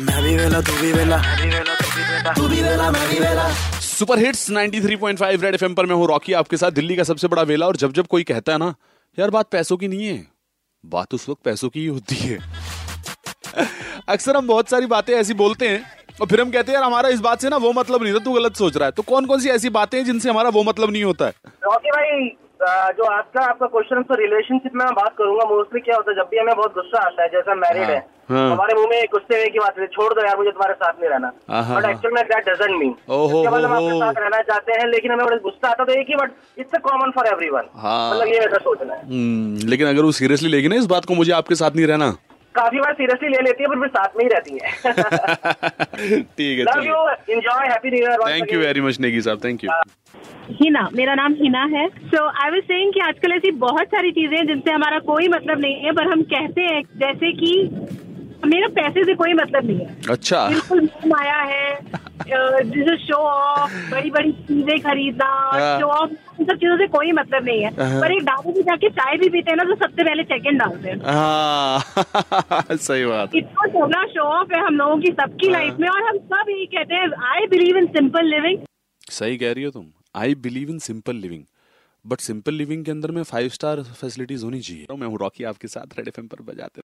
मैं भी वेला तू भी वेला तू भी वेला मैं भी वेला सुपर हिट्स 93.5 रेड एफएम पर मैं हूँ रॉकी आपके साथ दिल्ली का सबसे बड़ा वेला और जब जब कोई कहता है ना यार बात पैसों की नहीं है। बात उस वक्त पैसों की ही होती है। अक्सर हम बहुत सारी बातें ऐसी बोलते हैं और फिर हम कहते हैं यार हमारा इस बात से ना वो मतलब नहीं था तू गलत सोच रहा है। तो कौन कौन सी ऐसी बातें हैं जिनसे हमारा वो मतलब नहीं होता है? रॉकी भाई जो आज का आपका क्वेश्चन तो रिलेशनशिप में मैं बात करूँगा मोस्टली क्या होता है जब भी हमें बहुत गुस्सा आता है जैसे मैरिड है हाँ। हमारे मुँह में गुस्से में की बात है छोड़ दो यार मुझे तुम्हारे साथ नहीं रहना हाँ, हाँ, बट हाँ। एक्चुअल में दैट डजेंट मीन मतलब हम आपके साथ रहना चाहते हैं लेकिन हमें बड़ा गुस्सा आता तो एक ही but it's common for everyone हाँ। मतलब ये मेरा सोचना है हम्म, लेकिन अगर वो सीरियसली लेगी ना इस बात को मुझे आपके साथ नहीं रहना काफ़ी बार सीरियसली ले लेती है पर फिर साथ में ही रहती है। ठीक है love you enjoy happy new year thank you very much Negi sahab thank you Hina मेरा नाम हिना है। सो आई वाज सेइंग कि आजकल ऐसी बहुत सारी चीज़ें हैं जिनसे हमारा कोई मतलब नहीं है पर हम कहते हैं जैसे कि मेरा पैसे से कोई मतलब नहीं है। अच्छा। बिल्कुल माया है जैसे शो ऑफ़ बड़ी बड़ी चीज़ें खरीदना हाँ। शो ऑफ़ इन सब चीज़ों से कोई मतलब नहीं है। हाँ। पर एक ढाबे में जाके चाय भी पीते हैं ना तो सबसे पहले चेक इन डालते हैं। हाँ सही बात। इतना सोना शो ऑफ़ है हम लोगों की सबकी हाँ। लाइफ में और हम सब यही कहते हैं I believe in simple living सही कह रही हो तुम। I believe in simple living but simple living के अंदर में फाइव स्टार फैसिलिटीज़ होनी चाहिए। तो मैं हूँ रॉकी आपके साथ रेड एफ़ पर बजाते